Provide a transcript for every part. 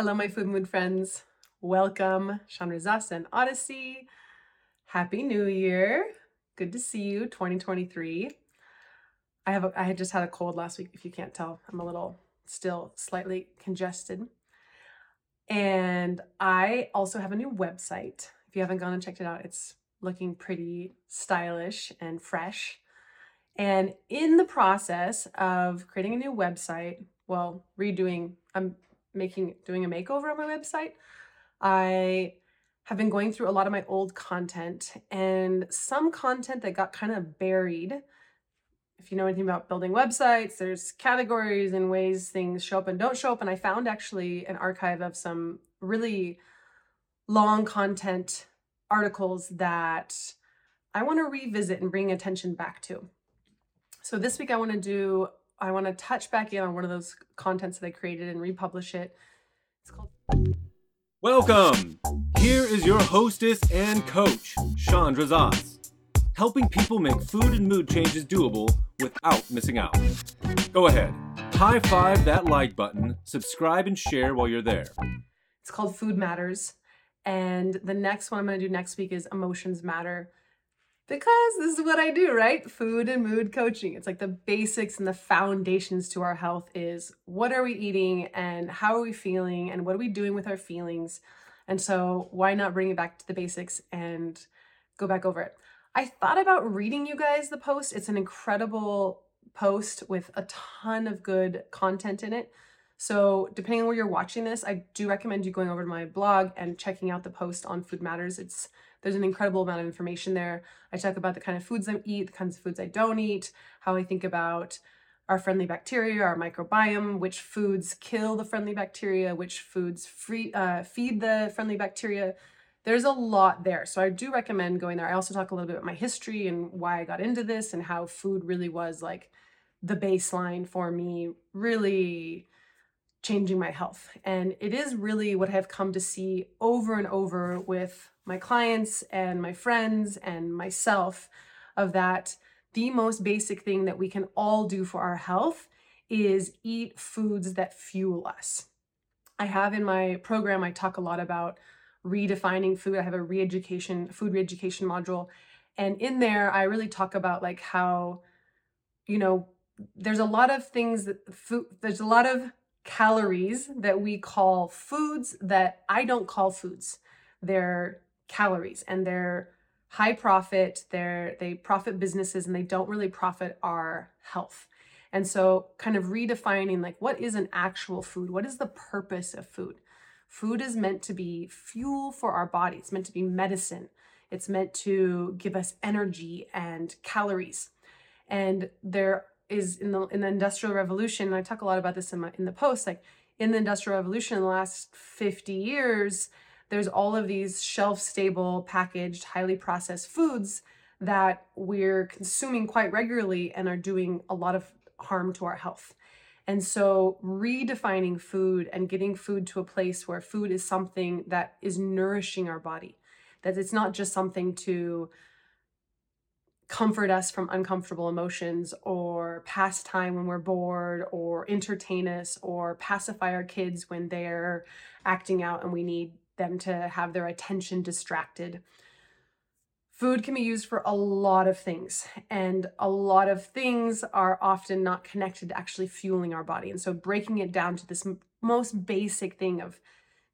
Hello, my food mood friends. Welcome, Chandra Zasa and Odyssey. Happy New Year. Good to see you, 2023. I have a, I had just had a cold last week, if you can't tell. I'm a little still slightly congested. And I also have a new website. If you haven't gone and checked it out, it's looking pretty stylish and fresh. And in the process of creating a new website, well, redoing, I'm making, doing a makeover on my website, I have been going through a lot of my old content and some content that got kind of buried. If you know anything about building websites, there's categories and ways things show up and don't show up. And I found actually an archive of some really long content articles that I want to revisit and bring attention back to. So this week I want to do, I want to touch back in on one of those contents that I created and republish it. It's called. Welcome! Here is your hostess and coach, Chandra Zas, helping people make food and mood changes doable without missing out. Go ahead, high five that like button, subscribe and share while you're there. It's called Food Matters. And the next one I'm going to do next week is Emotions Matter because this is what I do, right? Food and mood coaching. It's like the basics and the foundations to our health is what are we eating and how are we feeling and what are we doing with our feelings? And so why not bring it back to the basics and go back over it? I thought about reading you guys the post. It's an incredible post with a ton of good content in it. So, depending on where you're watching this, I do recommend you going over to my blog and checking out the post on Food Matters. It's there's an incredible amount of information there. I talk about the kind of foods I eat, the kinds of foods I don't eat, how I think about our friendly bacteria, our microbiome, which foods kill the friendly bacteria, which foods free, uh, feed the friendly bacteria. There's a lot there. So I do recommend going there. I also talk a little bit about my history and why I got into this and how food really was like the baseline for me, really changing my health. And it is really what I've come to see over and over with my clients and my friends and myself of that the most basic thing that we can all do for our health is eat foods that fuel us. I have in my program, I talk a lot about redefining food. I have a re-education, food re-education module. And in there, I really talk about like how, you know, there's a lot of things that food, there's a lot of calories that we call foods that I don't call foods. They're calories and they're high profit, they're they profit businesses and they don't really profit our health. And so kind of redefining like what is an actual food? What is the purpose of food? Food is meant to be fuel for our body. It's meant to be medicine. It's meant to give us energy and calories. And there is in the in the industrial revolution and i talk a lot about this in my in the post like in the industrial revolution in the last 50 years there's all of these shelf stable packaged highly processed foods that we're consuming quite regularly and are doing a lot of harm to our health. And so redefining food and getting food to a place where food is something that is nourishing our body that it's not just something to comfort us from uncomfortable emotions or pass time when we're bored or entertain us or pacify our kids when they're acting out and we need them to have their attention distracted. Food can be used for a lot of things, and a lot of things are often not connected to actually fueling our body. And so, breaking it down to this most basic thing of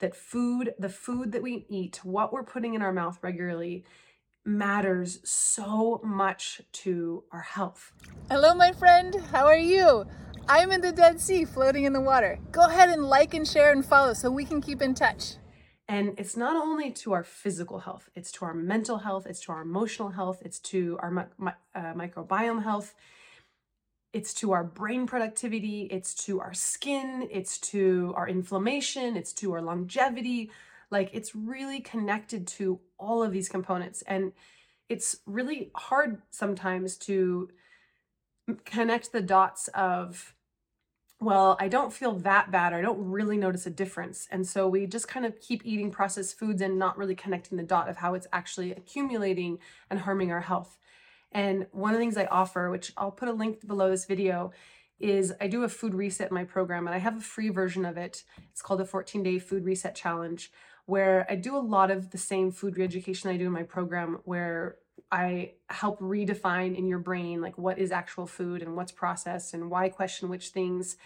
that food, the food that we eat, what we're putting in our mouth regularly, matters so much to our health. Hello, my friend. How are you? I'm in the Dead Sea floating in the water. Go ahead and like and share and follow so we can keep in touch. And it's not only to our physical health, it's to our mental health, it's to our emotional health, it's to our mi- uh, microbiome health, it's to our brain productivity, it's to our skin, it's to our inflammation, it's to our longevity. Like it's really connected to all of these components. And it's really hard sometimes to connect the dots of, well, I don't feel that bad, or I don't really notice a difference. And so we just kind of keep eating processed foods and not really connecting the dot of how it's actually accumulating and harming our health. And one of the things I offer, which I'll put a link below this video, is I do a food reset in my program and I have a free version of it. It's called the 14 day food reset challenge where I do a lot of the same food reeducation I do in my program where I help redefine in your brain like what is actual food and what's processed and why question which things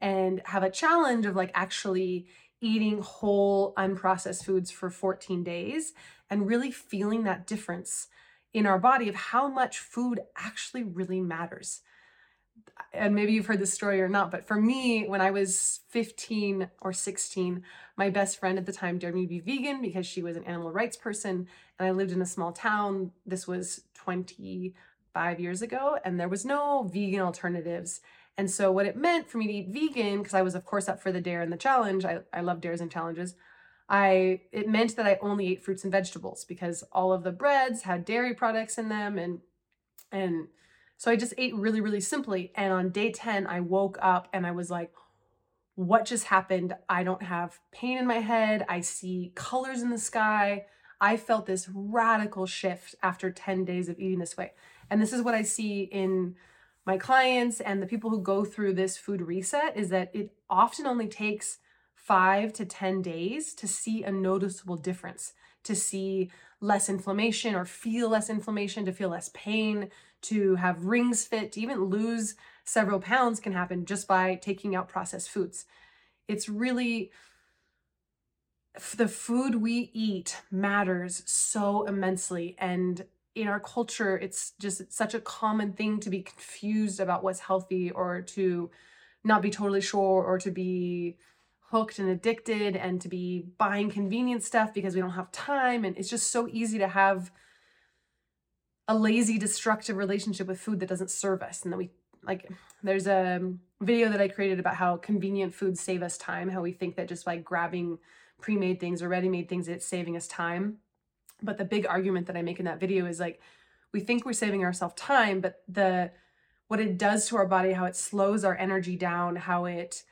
and have a challenge of like actually eating whole unprocessed foods for 14 days and really feeling that difference in our body of how much food actually really matters. And maybe you've heard this story or not, but for me, when I was 15 or 16, my best friend at the time dared me to be vegan because she was an animal rights person. And I lived in a small town. This was 25 years ago, and there was no vegan alternatives. And so, what it meant for me to eat vegan, because I was, of course, up for the dare and the challenge, I, I love dares and challenges. I it meant that I only ate fruits and vegetables because all of the breads had dairy products in them and and so I just ate really really simply and on day 10 I woke up and I was like what just happened? I don't have pain in my head. I see colors in the sky. I felt this radical shift after 10 days of eating this way. And this is what I see in my clients and the people who go through this food reset is that it often only takes five to 10 days to see a noticeable difference, to see less inflammation or feel less inflammation, to feel less pain, to have rings fit, to even lose several pounds can happen just by taking out processed foods. It's really the food we eat matters so immensely. And in our culture, it's just such a common thing to be confused about what's healthy or to not be totally sure or to be hooked and addicted and to be buying convenient stuff because we don't have time. And it's just so easy to have a lazy, destructive relationship with food that doesn't serve us. And then we like, there's a video that I created about how convenient foods save us time, how we think that just by grabbing pre made things or ready made things, it's saving us time. But the big argument that I make in that video is like, we think we're saving ourselves time, but the what it does to our body, how it slows our energy down, how it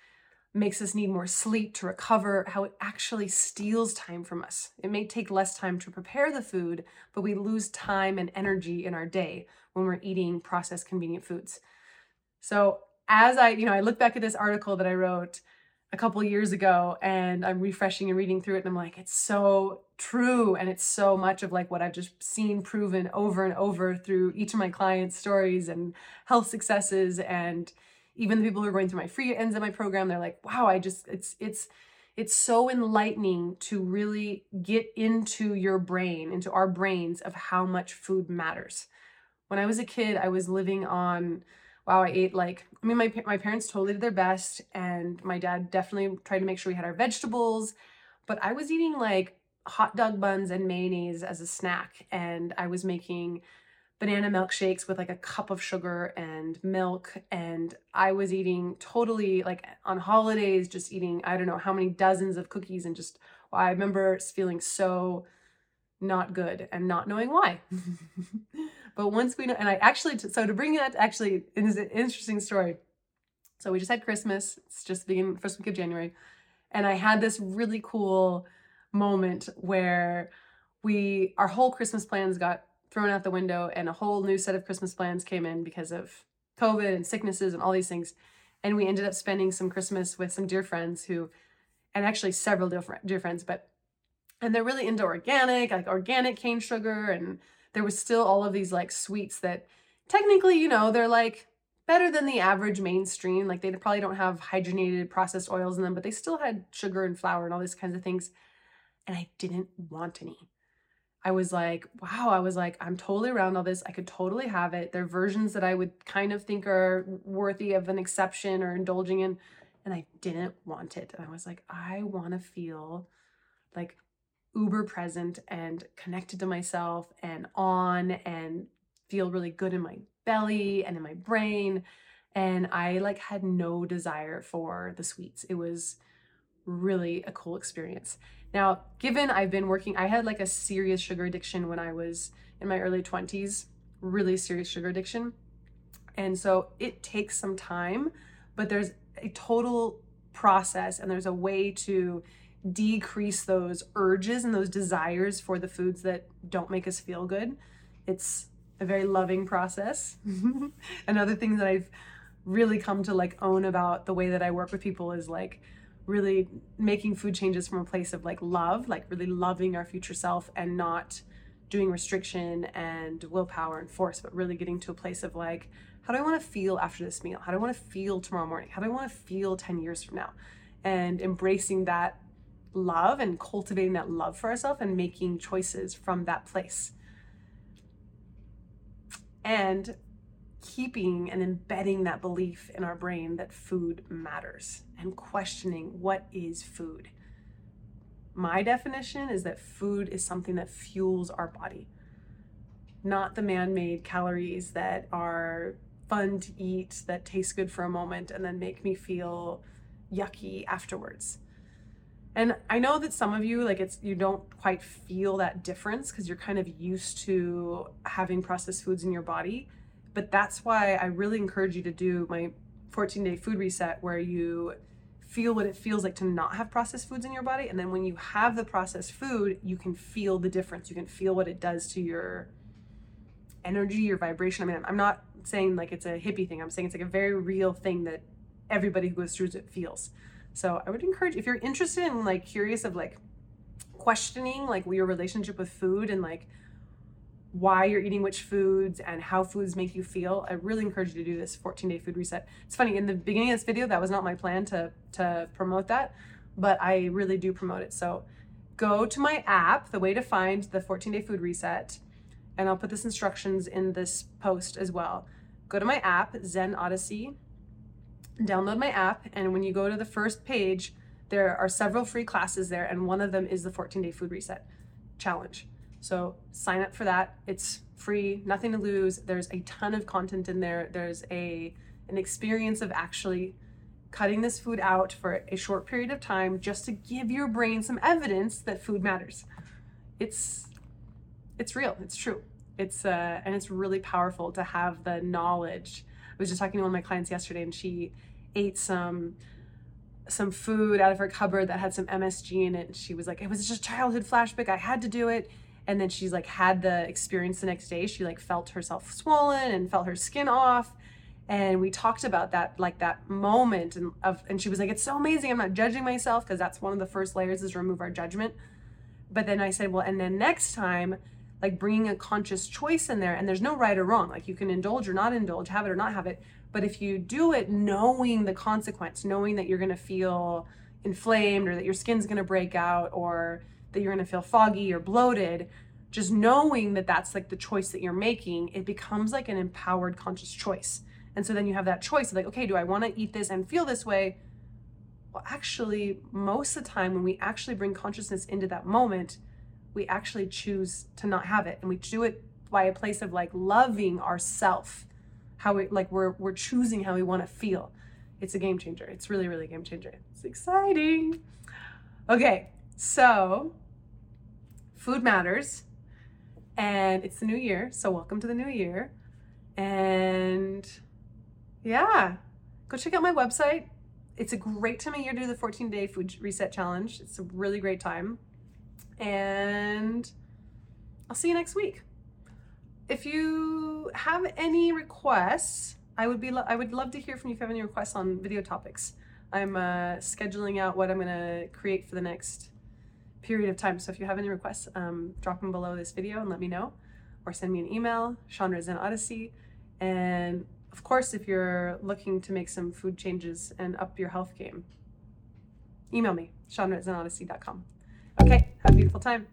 makes us need more sleep to recover, how it actually steals time from us. It may take less time to prepare the food, but we lose time and energy in our day when we're eating processed convenient foods. So, as I, you know, I look back at this article that I wrote a couple years ago and I'm refreshing and reading through it and I'm like, it's so true and it's so much of like what I've just seen proven over and over through each of my clients' stories and health successes and even the people who are going through my free ends of my program they're like wow i just it's it's it's so enlightening to really get into your brain into our brains of how much food matters. When i was a kid i was living on wow i ate like i mean my, my parents totally did their best and my dad definitely tried to make sure we had our vegetables but i was eating like hot dog buns and mayonnaise as a snack and i was making banana milkshakes with like a cup of sugar and milk and i was eating totally like on holidays just eating i don't know how many dozens of cookies and just well, i remember feeling so not good and not knowing why. But once we know and i actually so to bring that actually is an interesting story. So we just had christmas it's just the beginning first week of january and i had this really cool moment where we our whole christmas plans got thrown out the window and a whole new set of Christmas plans came in because of COVID and sicknesses and all these things. And we ended up spending some Christmas with some dear friends who, and actually several dear friends, but, and they're really into organic, like organic cane sugar. And there was still all of these like sweets that technically, you know, they're like better than the average mainstream. Like they probably don't have hydrogenated processed oils in them, but they still had sugar and flour and all these kinds of things. And I didn't want any. I was like, wow, I was like, I'm totally around all this. I could totally have it. There are versions that I would kind of think are worthy of an exception or indulging in. And I didn't want it. And I was like, I want to feel like uber present and connected to myself and on and feel really good in my belly and in my brain. And I like had no desire for the sweets. It was really a cool experience. Now, given I've been working, I had like a serious sugar addiction when I was in my early 20s, really serious sugar addiction. And so it takes some time, but there's a total process and there's a way to decrease those urges and those desires for the foods that don't make us feel good. It's a very loving process. Another thing that I've really come to like own about the way that I work with people is like really making food changes from a place of like love, like really loving our future self and not doing restriction and willpower and force, but really getting to a place of like, how do I want to feel after this meal? How do I want to feel tomorrow morning? How do I want to feel 10 years from now? And embracing that love and cultivating that love for ourselves and making choices from that place. And keeping and embedding that belief in our brain that food matters and questioning what is food. My definition is that food is something that fuels our body, not the man made calories that are fun to eat, that taste good for a moment, and then make me feel yucky afterwards. And I know that some of you like it's you don't quite feel that difference because you're kind of used to having processed foods in your body. But that's why I really encourage you to do my 14 day food reset where you feel what it feels like to not have processed foods in your body. And then when you have the processed food, you can feel the difference. You can feel what it does to your energy, your vibration. I mean, I'm not saying like it's a hippie thing, I'm saying it's like a very real thing that everybody who goes through it feels. So I would encourage if you're interested in like curious of like questioning like your relationship with food and like why you're eating which foods and how foods make you feel, I really encourage you to do this 14 day food reset. It's funny, in the beginning of this video, that was not my plan to, to promote that, but I really do promote it. So go to my app, the way to find the 14 day food reset, and I'll put this instructions in this post as well. Go to my app, Zen Odyssey, download my app, and when you go to the first page, there are several free classes there, and one of them is the 14 day food reset challenge. So sign up for that. It's free, nothing to lose. There's a ton of content in there. There's a an experience of actually cutting this food out for a short period of time just to give your brain some evidence that food matters. It's it's real. It's true. It's uh and it's really powerful to have the knowledge. I was just talking to one of my clients yesterday and she ate some some food out of her cupboard that had some MSG in it. And she was like, it was just childhood flashback. I had to do it and then she's like had the experience the next day. She like felt herself swollen and felt her skin off. And we talked about that like that moment and of and she was like it's so amazing. I'm not judging myself because that's one of the first layers is remove our judgment. But then i said well and then next time like bringing a conscious choice in there and there's no right or wrong. Like you can indulge or not indulge have it or not have it. But if you do it knowing the consequence knowing that you're going to feel inflamed or that your skin's going to break out or that you're going to feel foggy or bloated just knowing that that's like the choice that you're making it becomes like an empowered conscious choice. And so then you have that choice of like okay do i want to eat this and feel this way? Well actually most of the time when we actually bring consciousness into that moment we actually choose to not have it. And we do it by a place of like loving ourself how we like we're we're choosing how we want to feel. It's a game changer. It's really really game changer. It's exciting. Okay so food matters and it's the new year so welcome to the new year. And yeah go check out my website. It's a great time of year to do the 14 day food reset challenge. It's a really great time. And i'll see you next week. If you have any requests i would be lo- i would love to hear from you if you have any requests on video topics. I'm uh, scheduling out what i'm going to create for the next period of time. So if you have any requests, um, drop them below this video and let me know, or send me an email, Chandra Zen Odyssey. And of course, if you're looking to make some food changes and up your health game, email me, Chandra at ZenOdyssey.com. Okay, have a beautiful time.